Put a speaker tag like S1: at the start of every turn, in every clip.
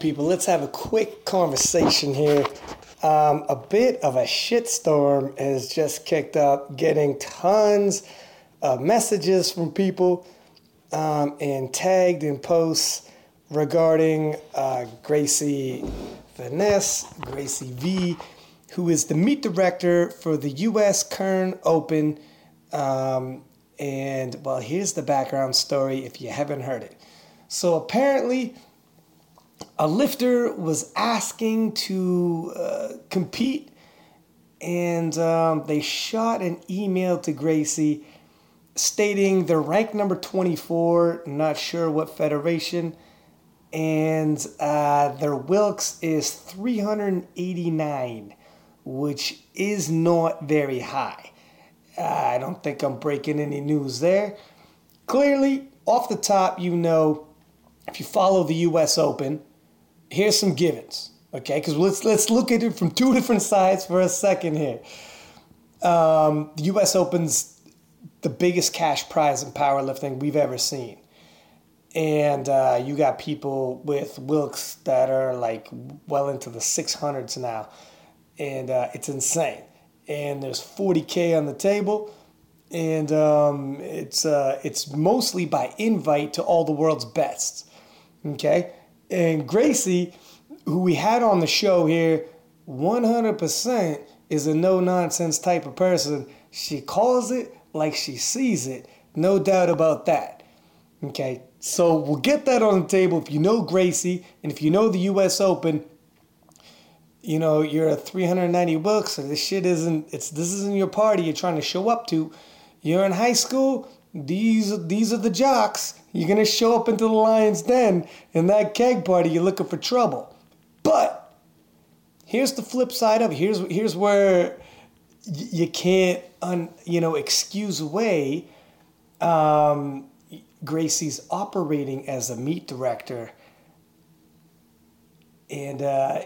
S1: People, let's have a quick conversation here. Um, a bit of a shitstorm has just kicked up, getting tons of messages from people um, and tagged in posts regarding uh, Gracie Van Ness, Gracie V, who is the meet director for the U.S. Kern Open. Um, and, well, here's the background story if you haven't heard it. So, apparently, a lifter was asking to uh, compete, and um, they shot an email to Gracie stating they're ranked number 24, not sure what federation, and uh, their Wilks is 389, which is not very high. Uh, I don't think I'm breaking any news there. Clearly, off the top, you know, if you follow the U.S. Open, here's some givens, okay? Because let's let's look at it from two different sides for a second here. Um, the U.S. Open's the biggest cash prize in powerlifting we've ever seen, and uh, you got people with Wilks that are like well into the six hundreds now, and uh, it's insane. And there's 40k on the table, and um, it's uh, it's mostly by invite to all the world's best. Okay, and Gracie, who we had on the show here, 100% is a no nonsense type of person. She calls it like she sees it. No doubt about that. Okay, so we'll get that on the table. If you know Gracie and if you know the US Open, you know, you're a 390 bucks, so this shit isn't it's this isn't your party you're trying to show up to. You're in high school, these these are the jocks. You're gonna show up into the lion's den in that keg party. You're looking for trouble. But here's the flip side of it. Here's here's where you can't un, you know excuse away um, Gracie's operating as a meet director, and uh,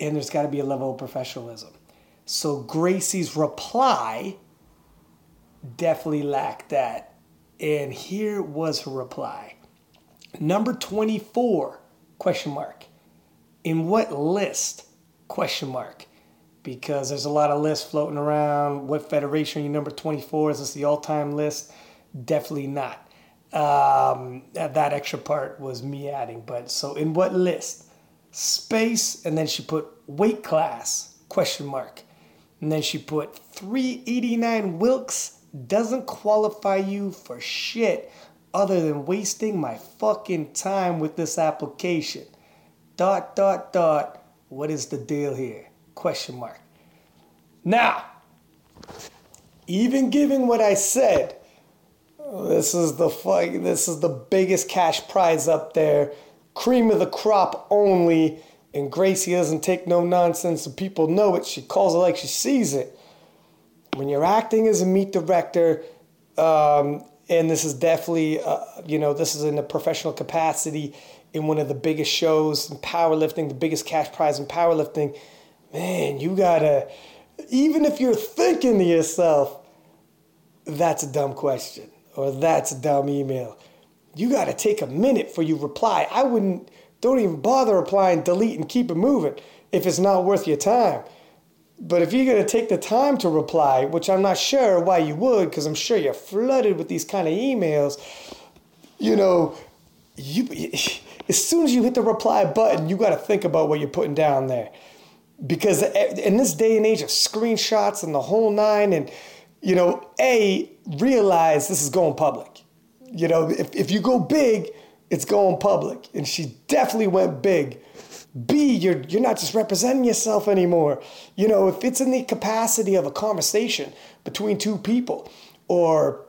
S1: and there's got to be a level of professionalism. So Gracie's reply definitely lacked that and here was her reply. Number 24, question mark. In what list? Question mark. Because there's a lot of lists floating around. What federation are you number 24? Is this the all-time list? Definitely not. Um, that extra part was me adding. But so in what list? Space, and then she put weight class, question mark. And then she put 389 Wilks doesn't qualify you for shit other than wasting my fucking time with this application. Dot, dot, dot. What is the deal here? Question mark. Now, even given what I said, this is the fuck, this is the biggest cash prize up there, cream of the crop only, and Gracie doesn't take no nonsense and people know it. She calls it like she sees it when you're acting as a meet director, um, and this is definitely, uh, you know, this is in a professional capacity in one of the biggest shows in powerlifting, the biggest cash prize in powerlifting, man, you gotta, even if you're thinking to yourself, that's a dumb question or that's a dumb email, you gotta take a minute for you reply. I wouldn't, don't even bother replying, delete, and keep it moving if it's not worth your time. But if you're going to take the time to reply, which I'm not sure why you would, because I'm sure you're flooded with these kind of emails, you know, you as soon as you hit the reply button, you got to think about what you're putting down there. Because in this day and age of screenshots and the whole nine, and, you know, A, realize this is going public. You know, if, if you go big, it's going public. And she definitely went big B, you're you're not just representing yourself anymore. You know, if it's in the capacity of a conversation between two people, or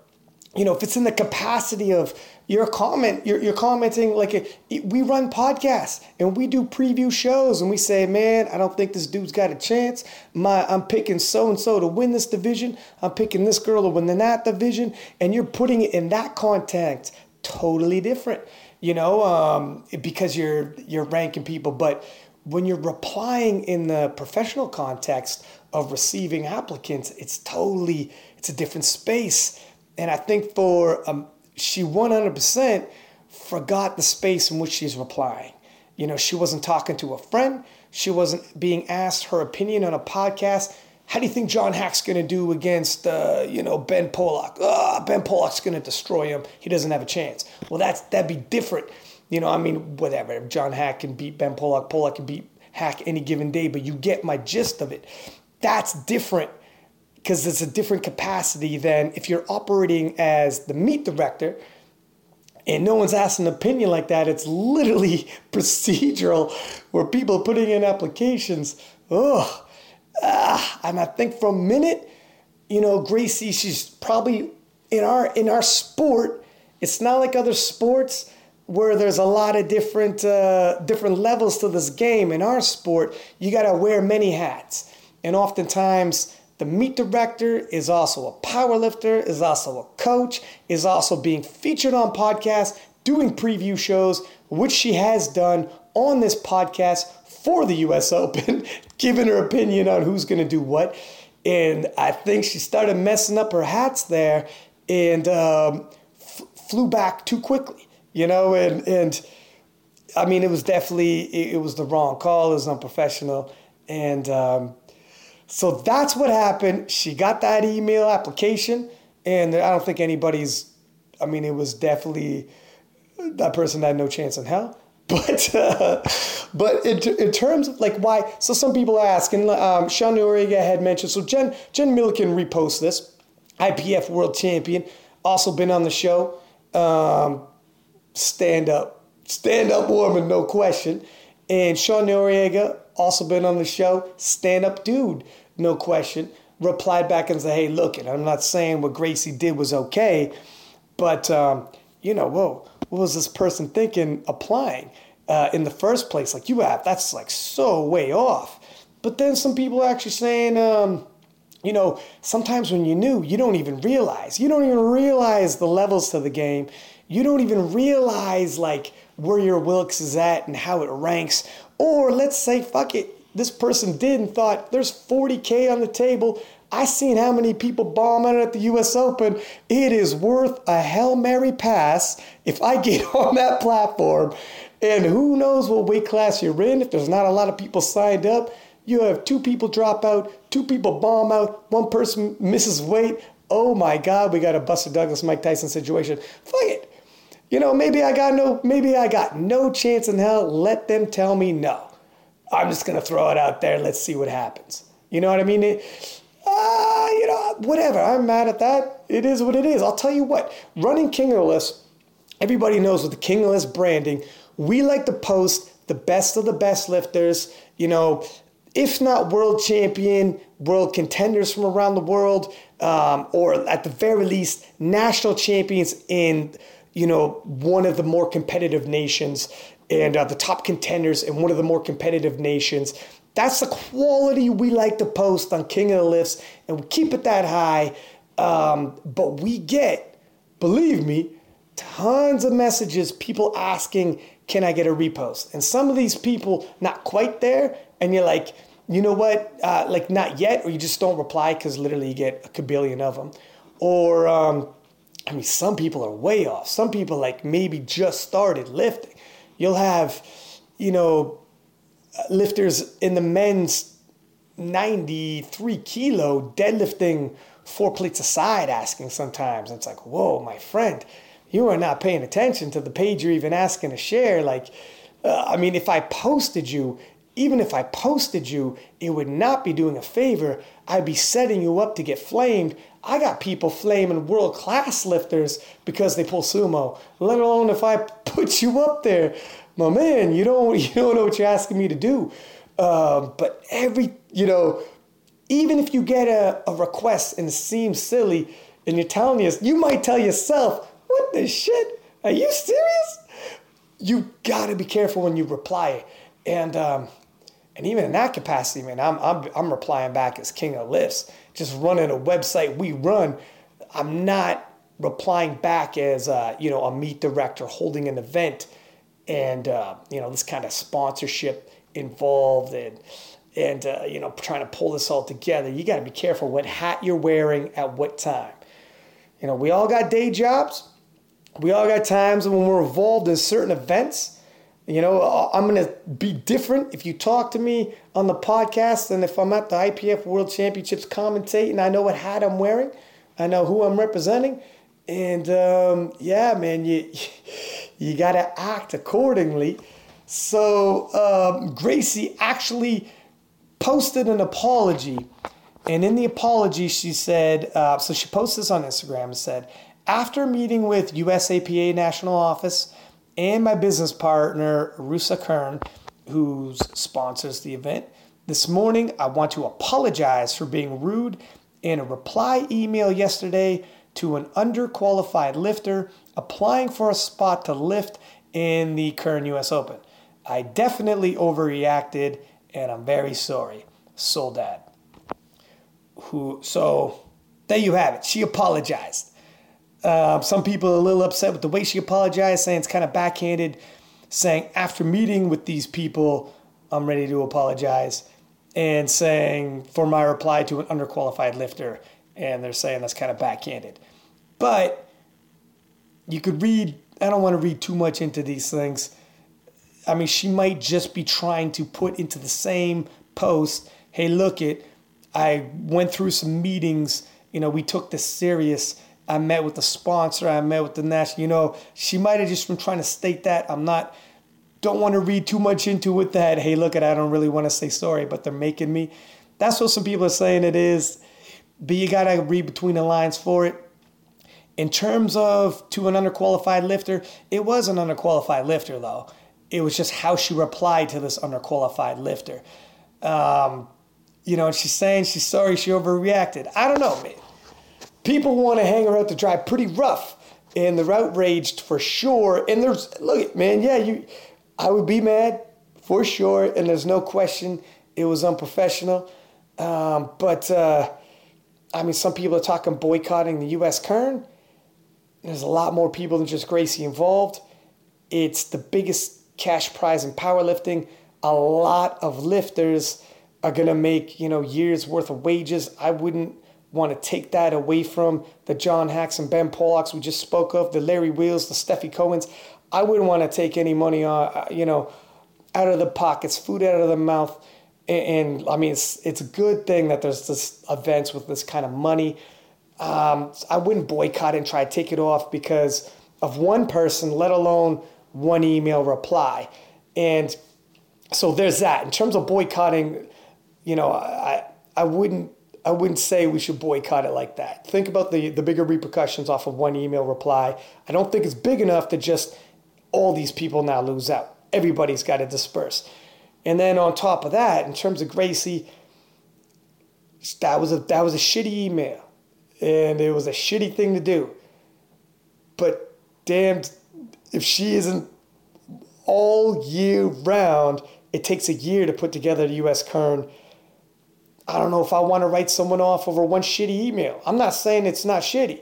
S1: you know, if it's in the capacity of your comment, you're, you're commenting like a, we run podcasts and we do preview shows and we say, man, I don't think this dude's got a chance. My, I'm picking so and so to win this division. I'm picking this girl to win the that division, and you're putting it in that context. Totally different you know, um, because you're you're ranking people. But when you're replying in the professional context of receiving applicants, it's totally it's a different space. And I think for um, she 100% forgot the space in which she's replying. You know, she wasn't talking to a friend. She wasn't being asked her opinion on a podcast. How do you think John Haack's going to do against, uh, you know, Ben Pollack? Oh, Ben Pollack's going to destroy him. He doesn't have a chance. Well, that's that'd be different. You know, I mean, whatever. If John Haack can beat Ben Pollack. Pollack can beat Haack any given day, but you get my gist of it. That's different because it's a different capacity than if you're operating as the meet director and no one's asked an opinion like that. It's literally procedural where people putting in applications. Ugh. Ah, and I think for a minute, you know, Gracie, she's probably in our in our sport. It's not like other sports where there's a lot of different uh, different levels to this game. In our sport, you got to wear many hats, and oftentimes the meet director is also a power lifter, is also a coach, is also being featured on podcasts, doing preview shows, which she has done on this podcast for the US Open, giving her opinion on who's going to do what. And I think she started messing up her hats there and um, f- flew back too quickly, you know, and, and I mean, it was definitely, it, it was the wrong call, it was unprofessional. And, um, so that's what happened. She got that email application, and I don't think anybody's. I mean, it was definitely that person had no chance in hell. But uh, but in, in terms of like why, so some people ask, and um, Sean Noriega had mentioned. So Jen Jen Milliken reposts this, IPF world champion, also been on the show. Um, stand up, stand up woman, no question. And Sean Noriega also been on the show, stand up dude, no question. Replied back and said, hey, look, and I'm not saying what Gracie did was okay, but, um, you know, whoa, what was this person thinking applying uh, in the first place? Like, you have, that's like so way off. But then some people are actually saying, um, you know, sometimes when you're new, you don't even realize. You don't even realize the levels to the game. You don't even realize like where your Wilks is at and how it ranks or let's say, fuck it, this person did and thought there's 40K on the table. I seen how many people bomb it at the US Open. It is worth a Hail Mary pass if I get on that platform. And who knows what weight class you're in. If there's not a lot of people signed up, you have two people drop out, two people bomb out, one person misses weight. Oh my God, we got a Buster Douglas, Mike Tyson situation. Fuck it. You know, maybe I got no, maybe I got no chance in hell. Let them tell me no. I'm just gonna throw it out there. Let's see what happens. You know what I mean? It, uh, you know, whatever. I'm mad at that. It is what it is. I'll tell you what. Running King of the Lifts, everybody knows with the King of the Lifts branding, we like to post the best of the best lifters. You know, if not world champion, world contenders from around the world, um, or at the very least, national champions in you know, one of the more competitive nations and uh, the top contenders in one of the more competitive nations. That's the quality we like to post on King of the Lifts, and we keep it that high. Um, but we get, believe me, tons of messages, people asking, can I get a repost? And some of these people, not quite there, and you're like, you know what, uh, like not yet, or you just don't reply because literally you get a kabillion of them. Or, um, I mean, some people are way off. Some people like maybe just started lifting. You'll have, you know, lifters in the men's 93 kilo deadlifting four plates aside asking sometimes. And it's like, whoa, my friend, you are not paying attention to the page you're even asking to share. Like, uh, I mean, if I posted you, even if I posted you, it would not be doing a favor. I'd be setting you up to get flamed I got people flaming world class lifters because they pull sumo, let alone if I put you up there. My man, you don't you don't know what you're asking me to do. Um, but every you know, even if you get a, a request and it seems silly and you're telling us, you might tell yourself, what the shit? Are you serious? You gotta be careful when you reply. And um, and even in that capacity, man, I'm, I'm, I'm replying back as king of lifts just running a website we run, I'm not replying back as uh, you know a meet director holding an event and uh, you know this kind of sponsorship involved and and uh, you know trying to pull this all together. You got to be careful what hat you're wearing at what time. You know we all got day jobs. We all got times when we're involved in certain events. You know, I'm going to be different if you talk to me on the podcast and if I'm at the IPF World Championships commentating. I know what hat I'm wearing, I know who I'm representing. And um, yeah, man, you, you got to act accordingly. So um, Gracie actually posted an apology. And in the apology, she said, uh, so she posted this on Instagram and said, after meeting with USAPA National Office, and my business partner, Rusa Kern, who sponsors the event. This morning, I want to apologize for being rude in a reply email yesterday to an underqualified lifter applying for a spot to lift in the current US Open. I definitely overreacted and I'm very sorry. Soledad. Who so there you have it. She apologized. Uh, some people are a little upset with the way she apologized, saying it's kind of backhanded, saying after meeting with these people, I'm ready to apologize, and saying for my reply to an underqualified lifter, and they're saying that's kind of backhanded. But you could read, I don't want to read too much into these things. I mean, she might just be trying to put into the same post, hey, look it, I went through some meetings, you know, we took this serious I met with the sponsor, I met with the national, you know, she might have just been trying to state that. I'm not, don't want to read too much into it that, hey, look at, I don't really want to say sorry, but they're making me. That's what some people are saying it is, but you got to read between the lines for it. In terms of to an underqualified lifter, it was an underqualified lifter though. It was just how she replied to this underqualified lifter. Um, you know, she's saying she's sorry she overreacted. I don't know, man people want to hang out to dry pretty rough and they're outraged for sure. And there's look, man, yeah, you, I would be mad for sure, and there's no question it was unprofessional. Um, but uh, I mean, some people are talking boycotting the U.S. Kern. There's a lot more people than just Gracie involved. It's the biggest cash prize in powerlifting. A lot of lifters are gonna make you know years worth of wages. I wouldn't want to take that away from the John Haacks and Ben Pollacks we just spoke of, the Larry Wheels, the Stefi Cohens. I wouldn't want to take any money, uh, uh, you know, out of the pockets, food out of the mouth. And, and I mean, it's, it's a good thing that there's this events with this kind of money. Um, I wouldn't boycott and try to take it off because of one person, let alone one email reply. And so there's that. In terms of boycotting, you know, I, I wouldn't I wouldn't say we should boycott it like that. Think about the, the bigger repercussions off of one email reply. I don't think it's big enough to just all these people now lose out. Everybody's got to disperse. And then on top of that, in terms of Gracie, that was a that was a shitty email. And it was a shitty thing to do. But damned if she isn't all year round, it takes a year to put together the US Kern I don't know if I want to write someone off over one shitty email. I'm not saying it's not shitty.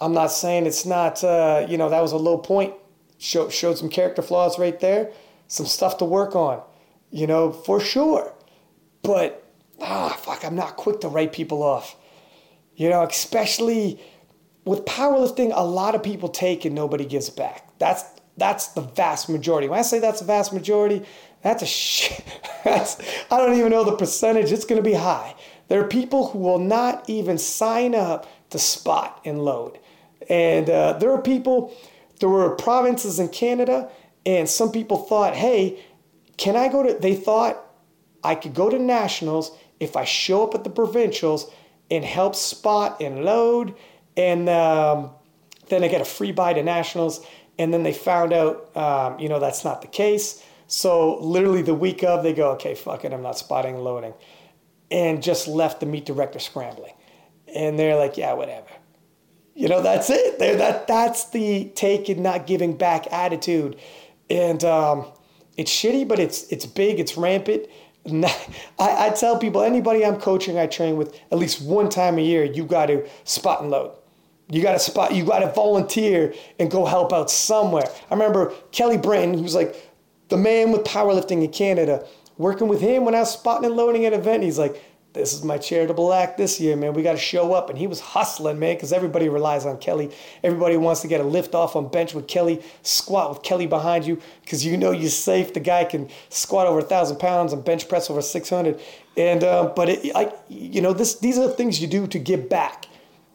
S1: I'm not saying it's not, uh, you know, that was a low point. Show, showed some character flaws right there, some stuff to work on, you know, for sure. But, ah, fuck, I'm not quick to write people off. You know, especially with powerlifting, a lot of people take and nobody gives back. That's that's the vast majority. When I say that's the vast majority, that's a shit. That's, I don't even know the percentage. It's going to be high. There are people who will not even sign up to spot and load. And uh, there are people, there were provinces in Canada, and some people thought, hey, can I go to, they thought I could go to nationals if I show up at the provincials and help spot and load. And um, then I get a free buy to nationals. And then they found out, um, you know, that's not the case. So literally the week of, they go, okay, fuck it, I'm not spotting and loading. And just left the meet director scrambling. And they're like, yeah, whatever. You know, that's it. They're, that that's the take and not giving back attitude. And um, it's shitty, but it's it's big, it's rampant. I, I tell people, anybody I'm coaching, I train with, at least one time a year, you got to spot and load. You got to spot, you got to volunteer and go help out somewhere. I remember Kelly Britton, who's like the man with powerlifting in Canada, working with him when I was spotting and loading at an event. He's like, this is my charitable act this year, man. We got to show up. And he was hustling, man, because everybody relies on Kelly. Everybody wants to get a lift off on bench with Kelly, squat with Kelly behind you, because you know you're safe. The guy can squat over a thousand pounds and bench press over 600. And, uh, but it, I, you know, this, these are the things you do to give back,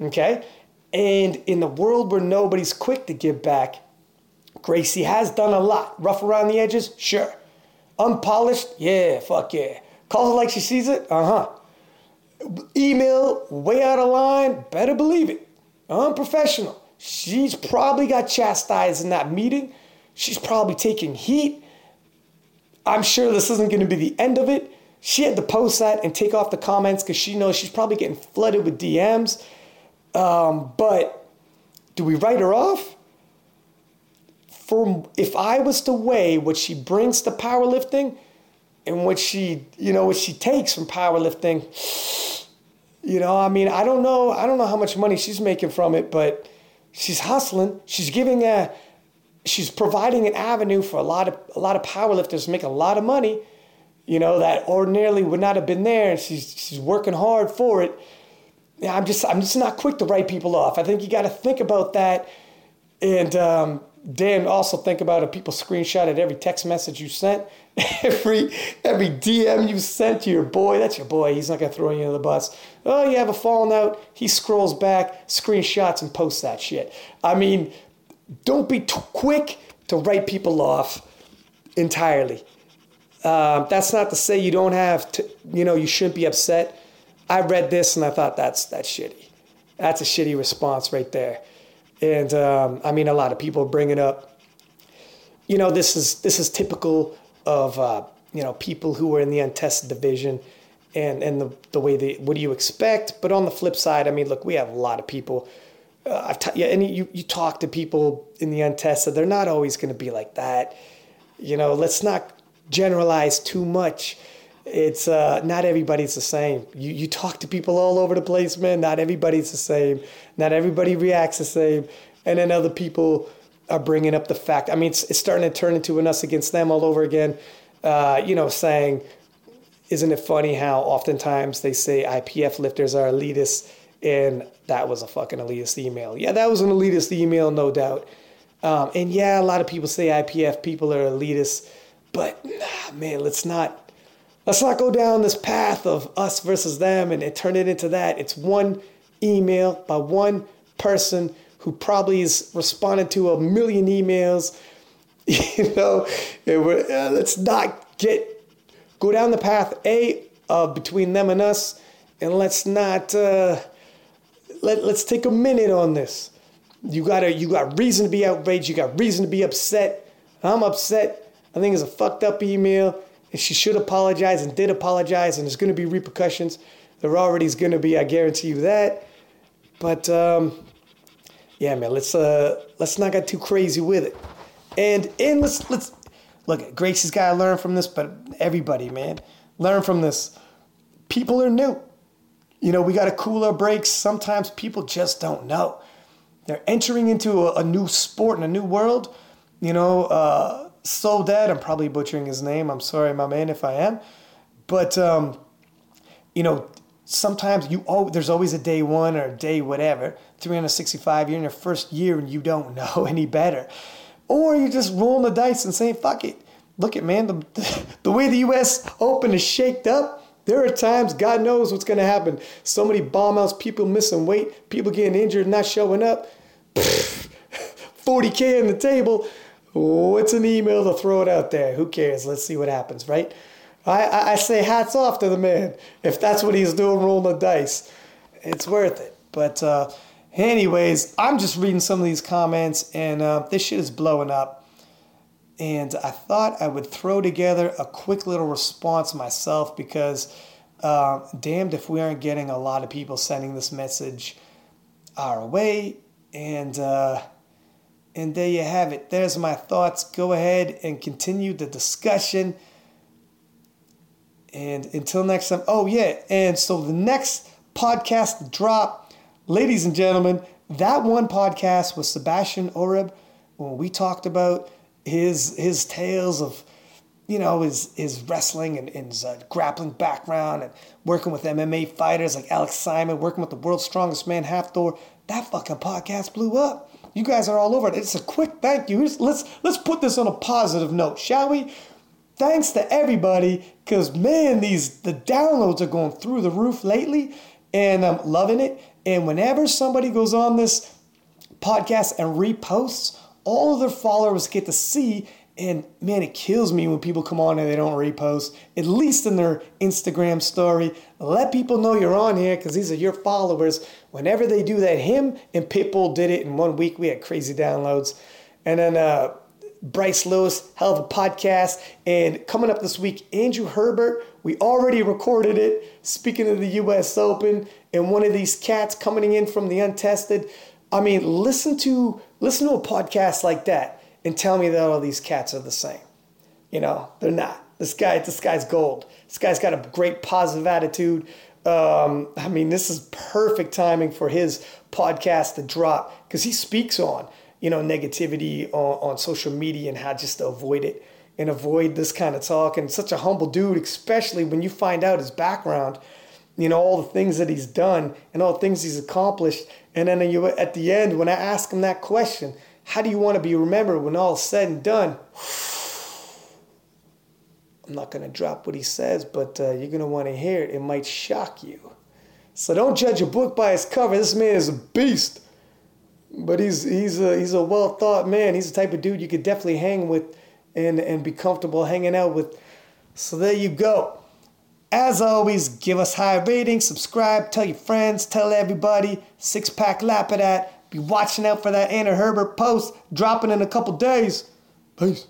S1: okay? And in the world where nobody's quick to give back, Gracie has done a lot. Rough around the edges? Sure. Unpolished? Yeah, fuck yeah. Calls it like she sees it? Uh huh email way out of line, better believe it. Unprofessional. She's probably got chastised in that meeting. She's probably taking heat. I'm sure this isn't going to be the end of it. She had to post that and take off the comments because she knows she's probably getting flooded with DMs. Um, but do we write her off? For if I was to weigh what she brings to powerlifting and what she, you know, what she takes from powerlifting, you know, I mean, I don't know, I don't know how much money she's making from it, but she's hustling. She's giving a, she's providing an avenue for a lot of a lot of powerlifters to make a lot of money, you know, that ordinarily would not have been there, and she's she's working hard for it. Yeah, I'm just I'm just not quick to write people off. I think you got to think about that, and um, Dan, also think about it. People screenshot at every text message you sent, every every DM you sent to your boy. That's your boy. He's not gonna throw you under the bus. Oh, you have a falling out. He scrolls back, screenshots, and posts that shit. I mean, don't be too quick to write people off entirely. Um, that's not to say you don't have to. You know, you shouldn't be upset. I read this and I thought that's that's shitty. That's a shitty response right there. And um, I mean, a lot of people bring it up. You know, this is this is typical of uh, you know people who are in the untested division, and and the the way they what do you expect? But on the flip side, I mean, look, we have a lot of people. Uh, I've t- yeah, and you you talk to people in the untested, they're not always going to be like that. You know, let's not generalize too much. It's uh, not everybody's the same. You you talk to people all over the place, man. Not everybody's the same. Not everybody reacts the same. And then other people are bringing up the fact. I mean, it's, it's starting to turn into an us against them all over again. Uh, you know, saying, isn't it funny how oftentimes they say IPF lifters are elitists? And that was a fucking elitist email. Yeah, that was an elitist email, no doubt. Um, and yeah, a lot of people say IPF people are elitists, but nah, man, let's not let's not go down this path of us versus them and, turn it into that. It's one email by one person who probably is responded to a million emails. You know, uh, let's not get go down the path a of between them and us, and let's not uh, let let's take a minute on this. You gotta you got reason to be outraged. You got reason to be upset. I'm upset. I think it's a fucked up email, and she should apologize and did apologize, and there's gonna be repercussions. There already is gonna be. I guarantee you that. But um, yeah, man, let's uh, let's not get too crazy with it. And and let's let's look. Gracie's got to learn from this, but everybody, man, learn from this. People are new. You know, we got to cool our brakes. Sometimes people just don't know. They're entering into a, a new sport and a new world. You know, uh, so dead. I'm probably butchering his name. I'm sorry, my man, if I am. But um, you know, sometimes you oh there's always a day one or a day whatever 365 you're in your first year and you don't know any better or you're just rolling the dice and saying fuck it look at man the, the way the us open is shaked up there are times god knows what's going to happen so many bomb outs people missing weight people getting injured not showing up 40k on the table what's an email to throw it out there who cares let's see what happens right I, I say hats off to the man. If that's what he's doing, rolling the dice, it's worth it. But uh, anyways, I'm just reading some of these comments, and uh, this shit is blowing up. And I thought I would throw together a quick little response myself because uh, damned if we aren't getting a lot of people sending this message our way. And uh, and there you have it. There's my thoughts. Go ahead and continue the discussion. And until next time, oh yeah, and so the next podcast drop, ladies and gentlemen, that one podcast was Sebastian Oreb when we talked about his his tales of you know, his, his wrestling and, and his uh, grappling background and working with MMA fighters like Alex Simon, working with the world's strongest man, Hafthor, that fucking podcast blew up. You guys are all over it. It's a quick thank you. Let's let's put this on a positive note, shall we? Thanks to everybody, because man, these the downloads are going through the roof lately, and I'm loving it. And whenever somebody goes on this podcast and reposts, all of their followers get to see. And man, it kills me when people come on and they don't repost, at least in their Instagram story. Let people know you're on here because these are your followers. Whenever they do that, him and Pitbull did it in one week. We had crazy downloads. And then uh, Bryce Lewis, hell of a podcast. And coming up this week, Andrew Herbert. We already recorded it. Speaking of the U.S. Open, and one of these cats coming in from the untested. I mean, listen to listen to a podcast like that and tell me that all these cats are the same. You know, they're not. This guy, this guy's gold. This guy's got a great positive attitude. Um, I mean, this is perfect timing for his podcast to drop because he speaks on you know negativity on, on social media and how just to avoid it and avoid this kind of talk. And such a humble dude, especially when you find out his background you know, all the things that he's done and all the things he's accomplished. And then you, at the end, when I ask him that question, how do you want to be remembered when all is said and done? I'm not going to drop what he says, but uh, you're going to want to hear it. It might shock you. So don't judge a book by its cover. This man is a beast. But he's, he's a, he's a well thought man. He's the type of dude you could definitely hang with and, and be comfortable hanging out with. So there you go. As always, give us high ratings, subscribe, tell your friends, tell everybody. Six pack lap of that. Be watching out for that Anna Herbert post dropping in a couple days. Peace.